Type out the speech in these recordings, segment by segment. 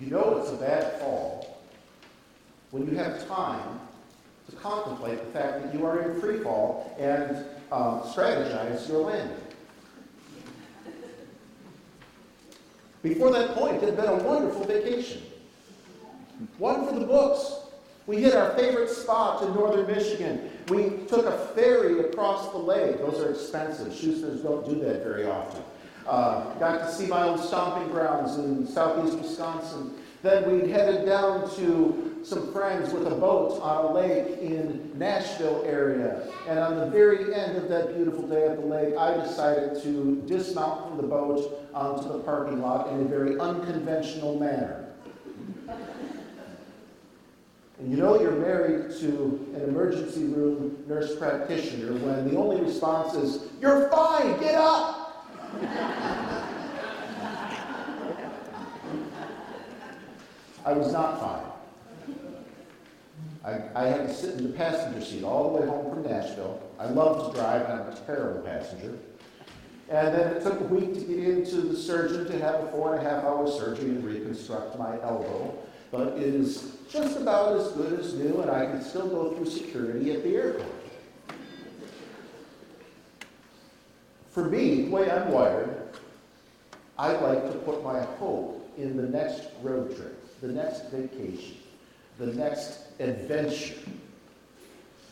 You know it's a bad fall when you have time to contemplate the fact that you are in free fall and um, strategize your landing. Before that point, it had been a wonderful vacation. One for the books. We hit our favorite spot in northern Michigan. We took a ferry across the lake. Those are expensive. Schusters don't do that very often. Uh, got to see my old stomping grounds in southeast Wisconsin. Then we headed down to some friends with a boat on a lake in Nashville area. And on the very end of that beautiful day at the lake, I decided to dismount from the boat onto the parking lot in a very unconventional manner. And you know you're married to an emergency room nurse practitioner when the only response is, You're fine, get up! I was not fine. I, I had to sit in the passenger seat all the way home from Nashville. I love to drive, and I'm a terrible passenger. And then it took a week to get into the surgeon to have a four and a half hour surgery and reconstruct my elbow. But it is just about as good as new, and I can still go through security at the airport. For me, the way I'm wired, I like to put my hope in the next road trip, the next vacation, the next adventure.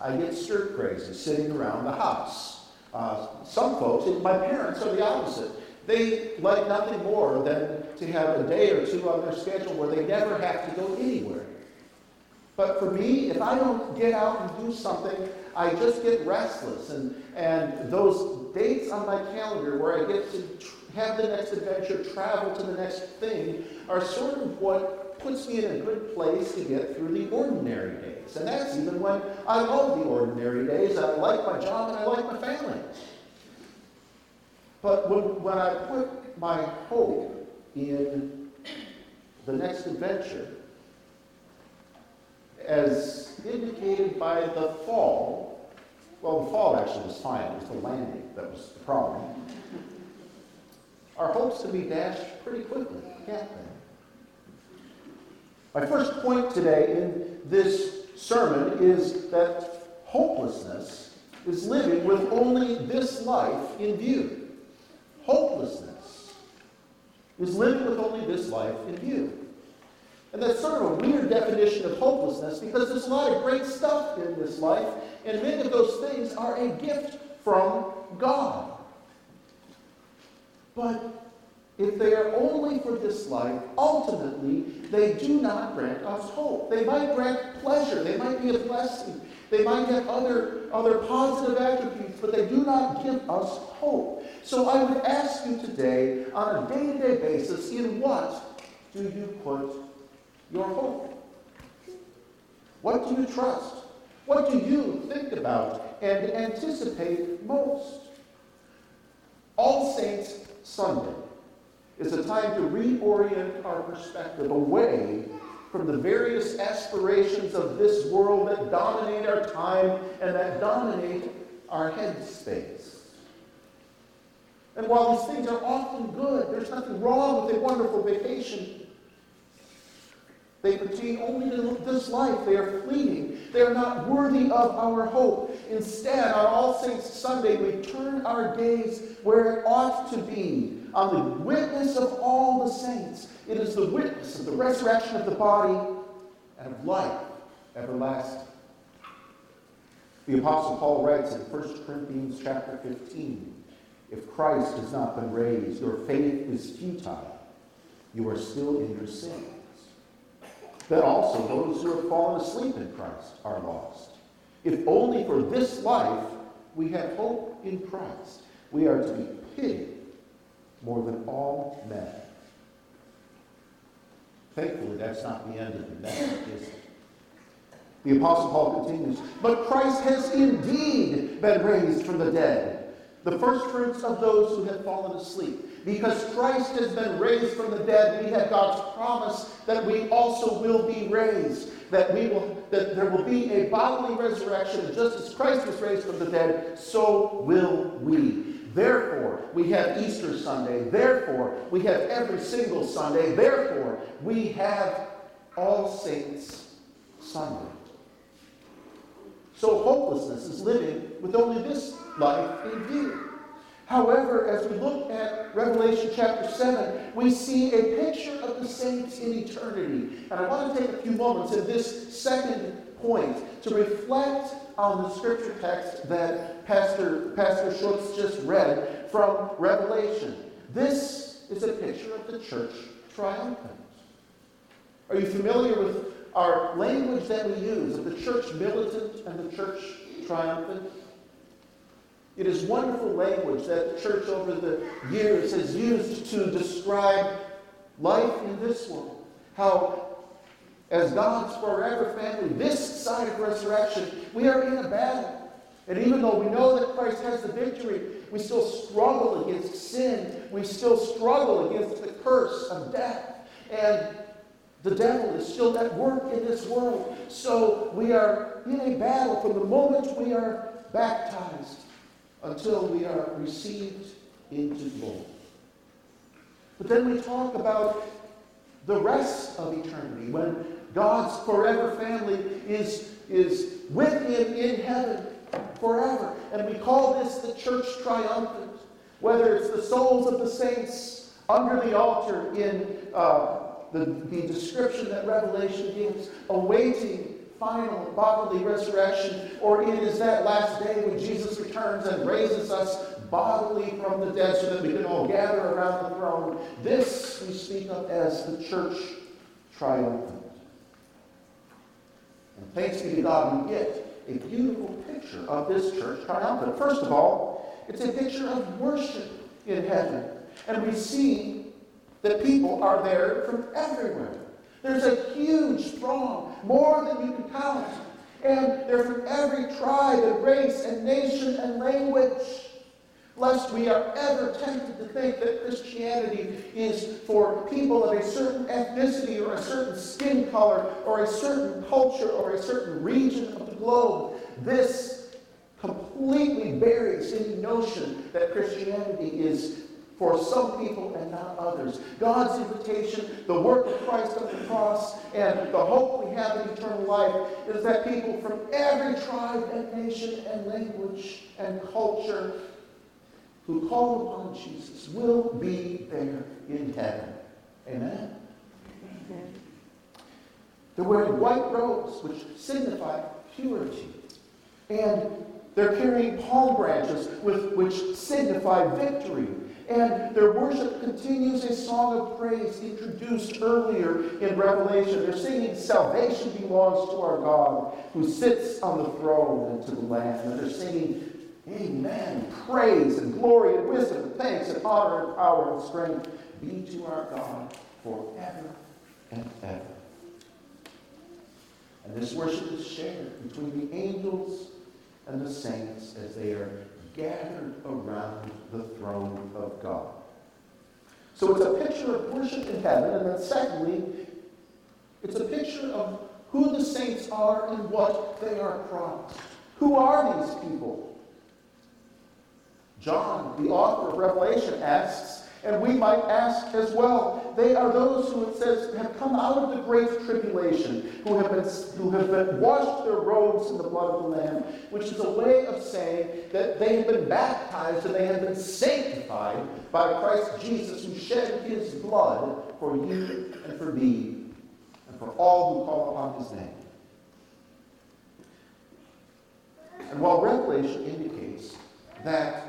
I get stir crazy sitting around the house. Uh, some folks, my parents are the opposite. They like nothing more than to have a day or two on their schedule where they never have to go anywhere. But for me, if I don't get out and do something, I just get restless. And, and those dates on my calendar where I get to have the next adventure, travel to the next thing, are sort of what puts me in a good place to get through the ordinary days. And that's even when I love the ordinary days. I like my job and I like my family. But when, when I put my hope in the next adventure, as indicated by the fall, well, the fall actually was fine, it was the landing that was the problem. Our hopes can be dashed pretty quickly, can't they? My first point today in this sermon is that hopelessness is living with only this life in view. Hopelessness is living with only this life in view. And that's sort of a weird definition of hopelessness because there's a lot of great stuff in this life, and many of those things are a gift from God. But if they are only for this life, ultimately, they do not grant us hope. They might grant pleasure, they might be a blessing, they might have other, other positive attributes, but they do not give us hope. So I would ask you today, on a day to day basis, in what do you put your hope? What do you trust? What do you think about and anticipate most? All Saints Sunday is a time to reorient our perspective away from the various aspirations of this world that dominate our time and that dominate our headspace. And while these things are often good, there's nothing wrong with a wonderful vacation. They pertain only to this life. They are fleeting. They are not worthy of our hope. Instead, on All Saints Sunday, we turn our gaze where it ought to be on the witness of all the saints. It is the witness of the resurrection of the body and of life everlasting. The Apostle Paul writes in 1 Corinthians chapter 15 If Christ has not been raised, your faith is futile. You are still in your sins. Then also those who have fallen asleep in Christ are lost. If only for this life we have hope in Christ, we are to be pitied more than all men. Thankfully, that's not the end of the matter, is it? The Apostle Paul continues, But Christ has indeed been raised from the dead, the first fruits of those who have fallen asleep. Because Christ has been raised from the dead, we have God's promise that we also will be raised, that we will that there will be a bodily resurrection, just as Christ was raised from the dead, so will we. Therefore, we have Easter Sunday. Therefore, we have every single Sunday. Therefore, we have All Saints Sunday. So hopelessness is living with only this life in view. However, as we look at Revelation chapter 7, we see a picture of the saints in eternity. And I want to take a few moments in this second point to reflect on the scripture text that Pastor, Pastor Schutz just read from Revelation. This is a picture of the church triumphant. Are you familiar with our language that we use of the church militant and the church triumphant? It is wonderful language that the church over the years has used to describe life in this world. How, as God's forever family, this side of resurrection, we are in a battle. And even though we know that Christ has the victory, we still struggle against sin. We still struggle against the curse of death. And the devil is still at work in this world. So we are in a battle from the moment we are baptized until we are received into glory. But then we talk about the rest of eternity when God's forever family is, is with him in heaven forever. And we call this the church triumphant, whether it's the souls of the saints under the altar in uh, the, the description that Revelation gives, awaiting final bodily resurrection, or it is that last day when Jesus returns and raises us bodily from the dead so that we can all gather around the throne. This we speak of as the church triumphant. And thanks be to God, we get a beautiful picture of this church triumphant. First of all, it's a picture of worship in heaven. And we see that people are there from everywhere. There's a huge throng, more than you can count. And they're from every tribe and race and nation and language. Lest we are ever tempted to think that Christianity is for people of a certain ethnicity or a certain skin color or a certain culture or a certain region of the globe. This completely buries any notion that Christianity is for some people and not others. God's invitation, the work of Christ on the cross, and the hope we have in eternal life is that people from every tribe and nation and language and culture who call upon Jesus will be there in heaven. Amen? They're wearing white robes, which signify purity. And they're carrying palm branches, with, which signify victory. And their worship continues a song of praise introduced earlier in Revelation. They're singing, Salvation belongs to our God who sits on the throne and to the Lamb. And they're singing, Amen. Praise and glory and wisdom and thanks and honor and power and strength be to our God forever and ever. And this worship is shared between the angels and the saints as they are gathered around the throne of God. So it's a picture of worship in heaven, and then secondly, it's a picture of who the saints are and what they are promised. Who are these people? John, the author of Revelation, asks, and we might ask as well. They are those who, it says, have come out of the great tribulation, who have, been, who have been washed their robes in the blood of the Lamb, which is a way of saying that they have been baptized and they have been sanctified by Christ Jesus, who shed his blood for you and for me and for all who call upon his name. And while Revelation indicates that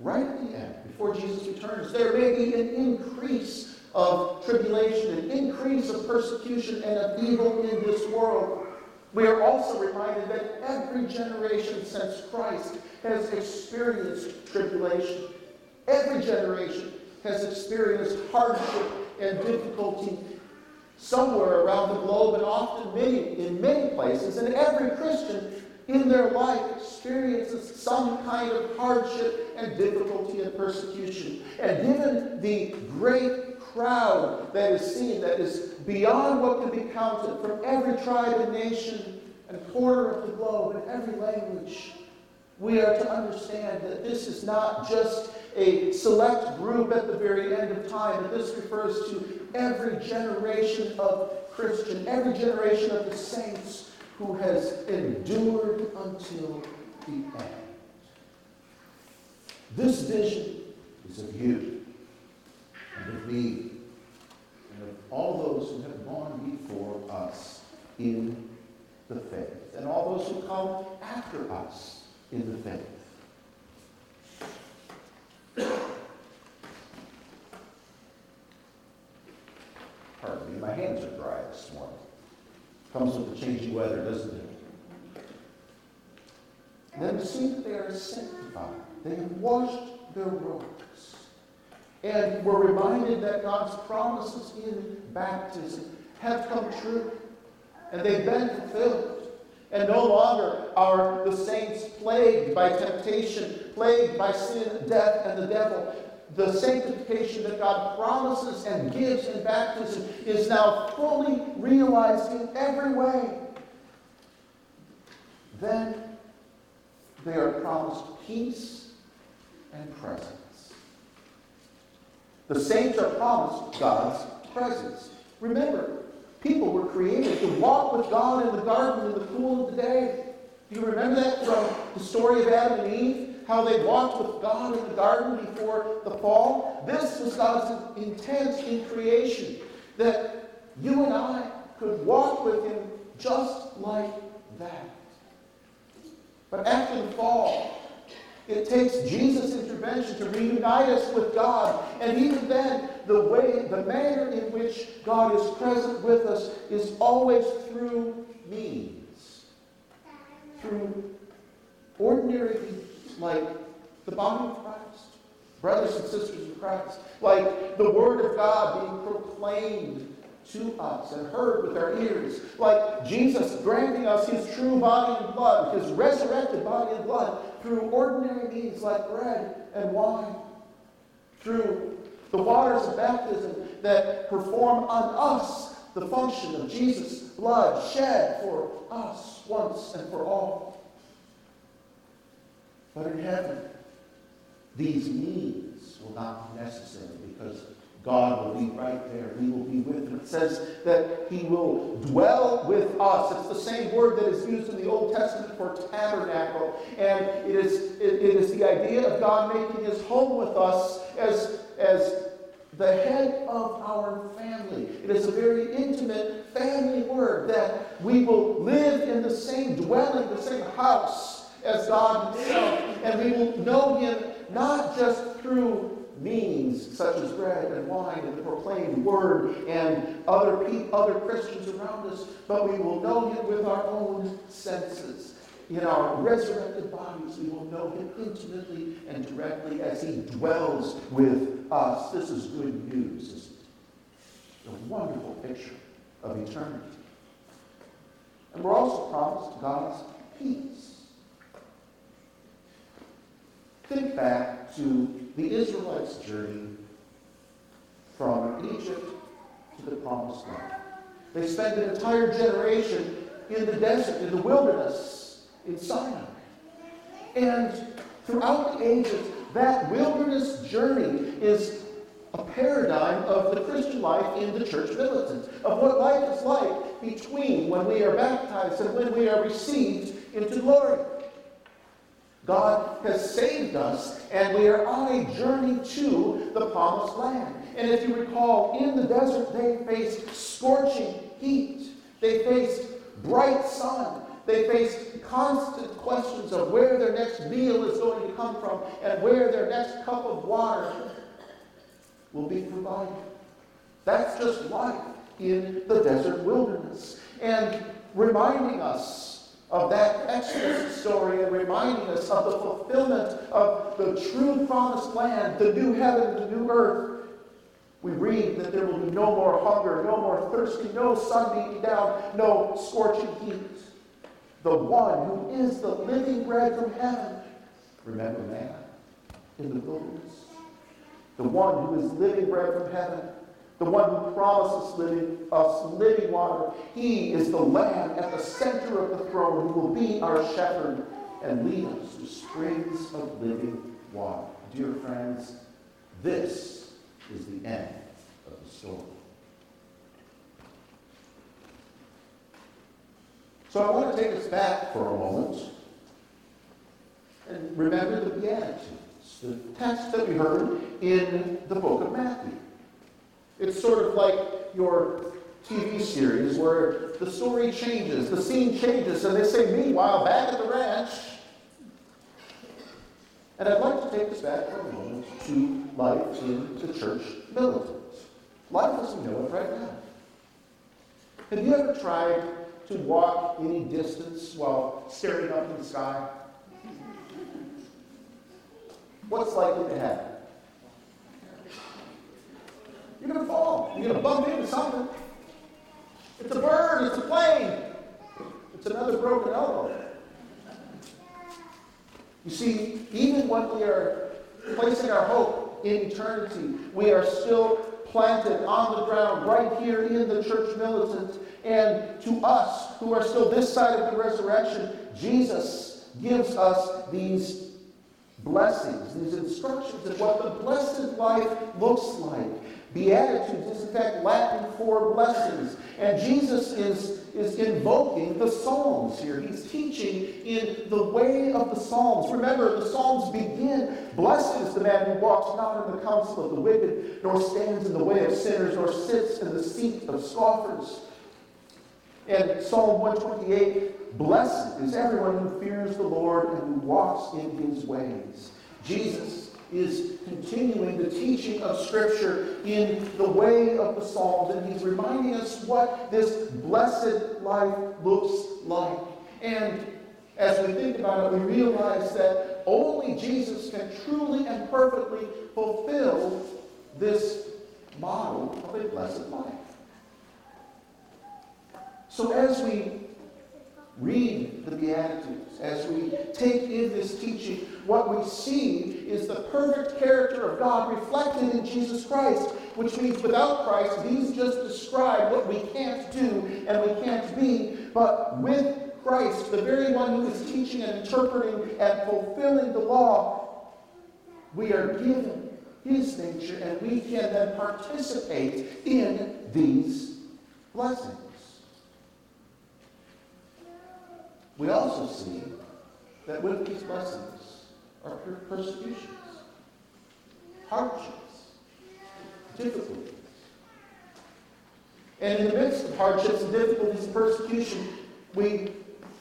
right at the end, before Jesus returns, there may be an increase of tribulation, an increase of persecution and of evil in this world. We are also reminded that every generation since Christ has experienced tribulation. Every generation has experienced hardship and difficulty somewhere around the globe and often many, in many places. And every Christian in their life experiences some kind of hardship and difficulty and persecution. And given the great crowd that is seen, that is beyond what can be counted from every tribe and nation and corner of the globe and every language, we are to understand that this is not just a select group at the very end of time, this refers to every generation of Christian, every generation of the saints who has endured until the end. This vision is of you and of me and of all those who have gone before us in the faith, and all those who come after us in the faith. Pardon me, my hands are dry this morning. Comes with the changing weather, doesn't it? then we see that they are sanctified. They have washed their robes. And we're reminded that God's promises in baptism have come true. And they've been fulfilled. And no longer are the saints plagued by temptation, plagued by sin, death, and the devil. The sanctification that God promises and gives in baptism is now fully realized in every way. Then they are promised peace and presence. The saints are promised God's presence. Remember, People were created to walk with God in the garden in the cool of the day. Do you remember that from the story of Adam and Eve? How they walked with God in the garden before the fall? This was God's intent in creation that you and I could walk with Him just like that. But after the fall, it takes Jesus' intervention to reunite us with God. And even then, the way, the manner in which God is present with us is always through means. Through ordinary means, like the body of Christ, brothers and sisters in Christ, like the Word of God being proclaimed to us and heard with our ears, like Jesus granting us his true body and blood, his resurrected body and blood, through ordinary means like bread and wine, through the waters of baptism that perform on us the function of Jesus' blood shed for us once and for all. But in heaven, these means will not be necessary because God will be right there. He will be with him. It says that he will dwell with us. It's the same word that is used in the Old Testament for tabernacle. And it is, it, it is the idea of God making his home with us as, as the head of our family. It is a very intimate family word that we will live in the same dwelling, the same house as God Himself. And we will know Him not just through means such as bread and wine and the proclaimed word and other, pe- other Christians around us, but we will know him with our own senses. In our resurrected bodies, we will know him intimately and directly as he dwells with us. This is good news, isn't it? A wonderful picture of eternity. And we're also promised God's peace. Think back to the Israelites' journey from Egypt to the Promised Land. They spent an entire generation in the desert, in the wilderness, in Sinai. And throughout the ages, that wilderness journey is a paradigm of the Christian life in the church militant, of what life is like between when we are baptized and when we are received into glory. God has saved us, and we are on a journey to the promised land. And if you recall, in the desert, they faced scorching heat, they faced bright sun, they faced constant questions of where their next meal is going to come from and where their next cup of water will be provided. That's just life in the desert wilderness. And reminding us of that Exodus story and reminding us of the fulfillment of the true promised land, the new heaven, the new earth. We read that there will be no more hunger, no more thirsty, no sun beating down, no scorching heat. The one who is the living bread from heaven. Remember man in the wilderness? The one who is living bread from heaven the one who promises living, us living water. He is the Lamb at the center of the throne who will be our shepherd. and lead us to springs of living water. Dear friends, this is the end of the story. So I want to take us back for a moment and remember the Beatitudes, the text that we heard in the book of Matthew. It's sort of like your TV series where the story changes, the scene changes, and they say, meanwhile, back at the ranch. And I'd like to take us back for a moment to life in the church militant. Life as we know it right now. Have you ever tried to walk any distance while staring up in the sky? What's likely to happen? You're going to fall. You're going to bump into something. It's a bird, it's a plane, it's another broken elbow. You see, even when we are placing our hope in eternity, we are still planted on the ground right here in the church militant. And to us who are still this side of the resurrection, Jesus gives us these blessings, these instructions of what the blessed life looks like. Beatitudes is in fact Latin for blessings. And Jesus is, is invoking the Psalms here. He's teaching in the way of the Psalms. Remember, the Psalms begin Blessed is the man who walks not in the counsel of the wicked, nor stands in the way of sinners, nor sits in the seat of scoffers. And Psalm 128 Blessed is everyone who fears the Lord and who walks in his ways. Jesus is continuing the teaching of Scripture in the way of the Psalms, and he's reminding us what this blessed life looks like. And as we think about it, we realize that only Jesus can truly and perfectly fulfill this model of a blessed life. So as we read the Beatitudes, as we take in this teaching, what we see is the perfect character of God reflected in Jesus Christ, which means without Christ, these just describe what we can't do and we can't be, but with Christ, the very one who is teaching and interpreting and fulfilling the law, we are given his nature and we can then participate in these blessings. We also see that with these blessings are persecutions, hardships, difficulties. And in the midst of hardships and difficulties and persecution, we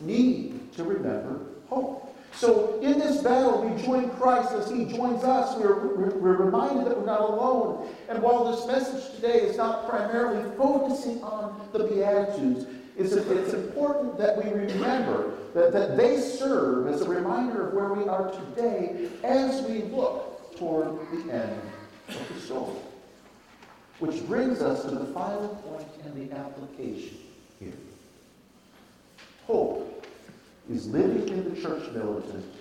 need to remember hope. So in this battle, we join Christ as he joins us. We're, we're reminded that we're not alone. And while this message today is not primarily focusing on the Beatitudes, it's, it's important that we remember that, that they serve as a reminder of where we are today as we look toward the end of the story. Which brings us to the final point and the application here. Hope is living in the church militant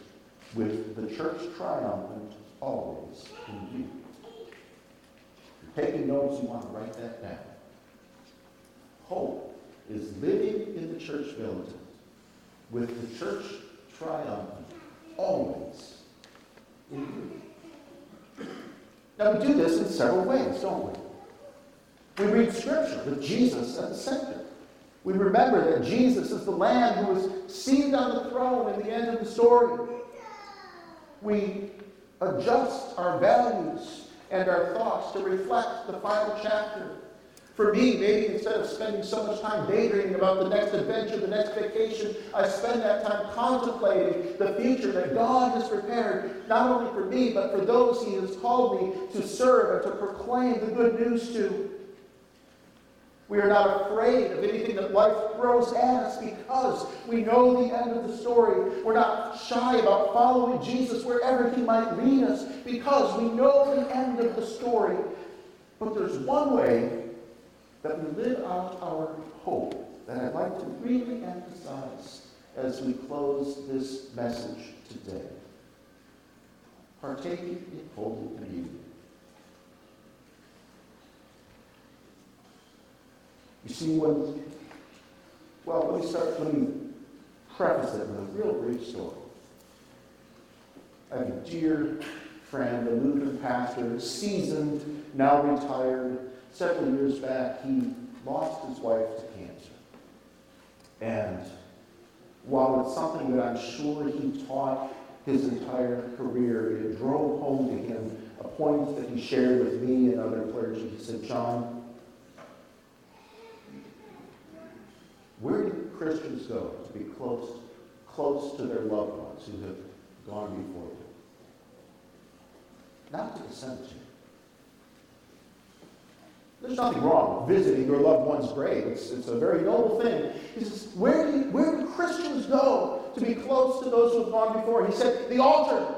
with the church triumphant always in view. You're taking notes, you want to write that down. Hope is living in the church militant with the church triumphant always in you. Now, we do this in several ways, don't we? We read Scripture with Jesus at the center. We remember that Jesus is the Lamb who is seated on the throne in the end of the story. We adjust our values and our thoughts to reflect the final chapter for me, maybe instead of spending so much time daydreaming about the next adventure, the next vacation, I spend that time contemplating the future that God has prepared, not only for me, but for those He has called me to serve and to proclaim the good news to. We are not afraid of anything that life throws at us because we know the end of the story. We're not shy about following Jesus wherever He might lead us because we know the end of the story. But there's one way that we live out our hope that I'd like to really emphasize as we close this message today. Partaking in Holy Communion. You see, when, well, let me start, let me preface it with a real brief story. I have a dear friend, a Lutheran pastor, seasoned, now retired. Several years back, he lost his wife to cancer. And while it's something that I'm sure he taught his entire career, it drove home to him a point that he shared with me and other clergy. He said, John, where do Christians go to be close, close to their loved ones who have gone before them? Not to the cemetery. There's nothing wrong with visiting your loved one's grave. It's, it's a very noble thing. He says, where do, you, where do Christians go to be close to those who have gone before? He said, the altar.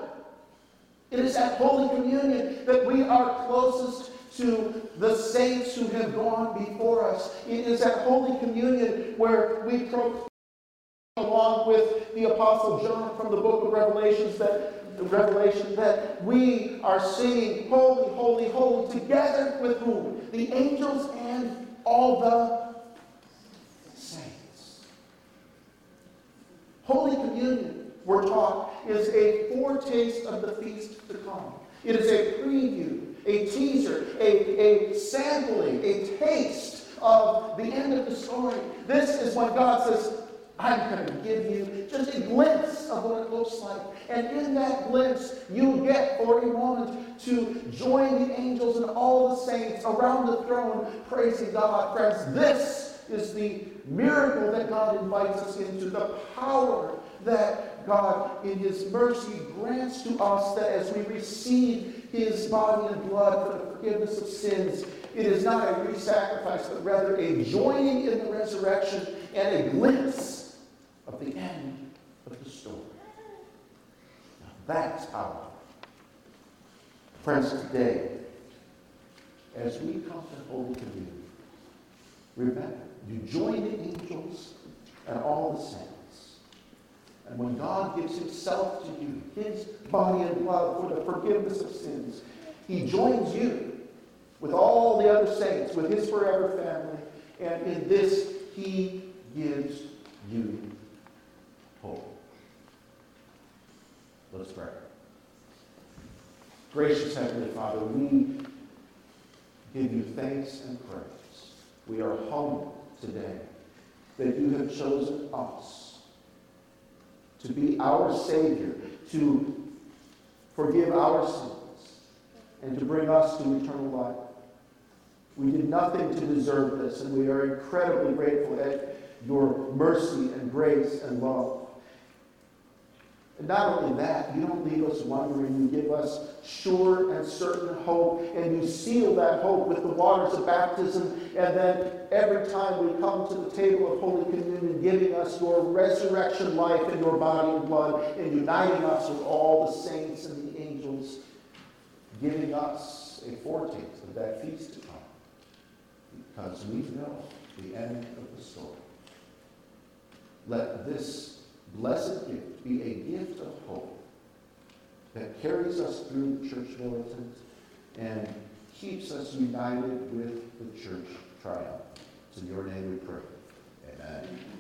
It is at Holy Communion that we are closest to the saints who have gone before us. It is at Holy Communion where we proclaim, along with the Apostle John from the book of Revelations, that The revelation that we are singing holy, holy, holy together with whom? The angels and all the saints. Holy Communion, we're taught, is a foretaste of the feast to come. It is a preview, a teaser, a, a sampling, a taste of the end of the story. This is when God says, I'm going to give you just a glimpse of what it looks like. And in that glimpse, you get for a moment to join the angels and all the saints around the throne praising God. Friends, this is the miracle that God invites us into, the power that God, in His mercy, grants to us that as we receive His body and blood for the forgiveness of sins, it is not a re sacrifice, but rather a joining in the resurrection and a glimpse of the end of the story. Now that's powerful. Friends, today, as we come to Holy Communion, remember, you join the angels and all the saints. And when God gives himself to you, his body and blood for the forgiveness of sins, he joins you with all the other saints, with his forever family. And in this, he gives you hope. Let's pray. Gracious Heavenly Father, we give you thanks and praise. We are humbled today that you have chosen us to be our Savior, to forgive our sins, and to bring us to eternal life. We did nothing to deserve this, and we are incredibly grateful at your mercy and grace and love. And not only that, you don't leave us wondering. You give us sure and certain hope, and you seal that hope with the waters of baptism. And then every time we come to the table of Holy Communion, giving us your resurrection life and your body and blood, and uniting us with all the saints and the angels, giving us a foretaste of that feast to come. Because we know the end of the story. Let this blessed gift be a gift of hope that carries us through church militant and keeps us united with the church triumph. It's in your name we pray. Amen.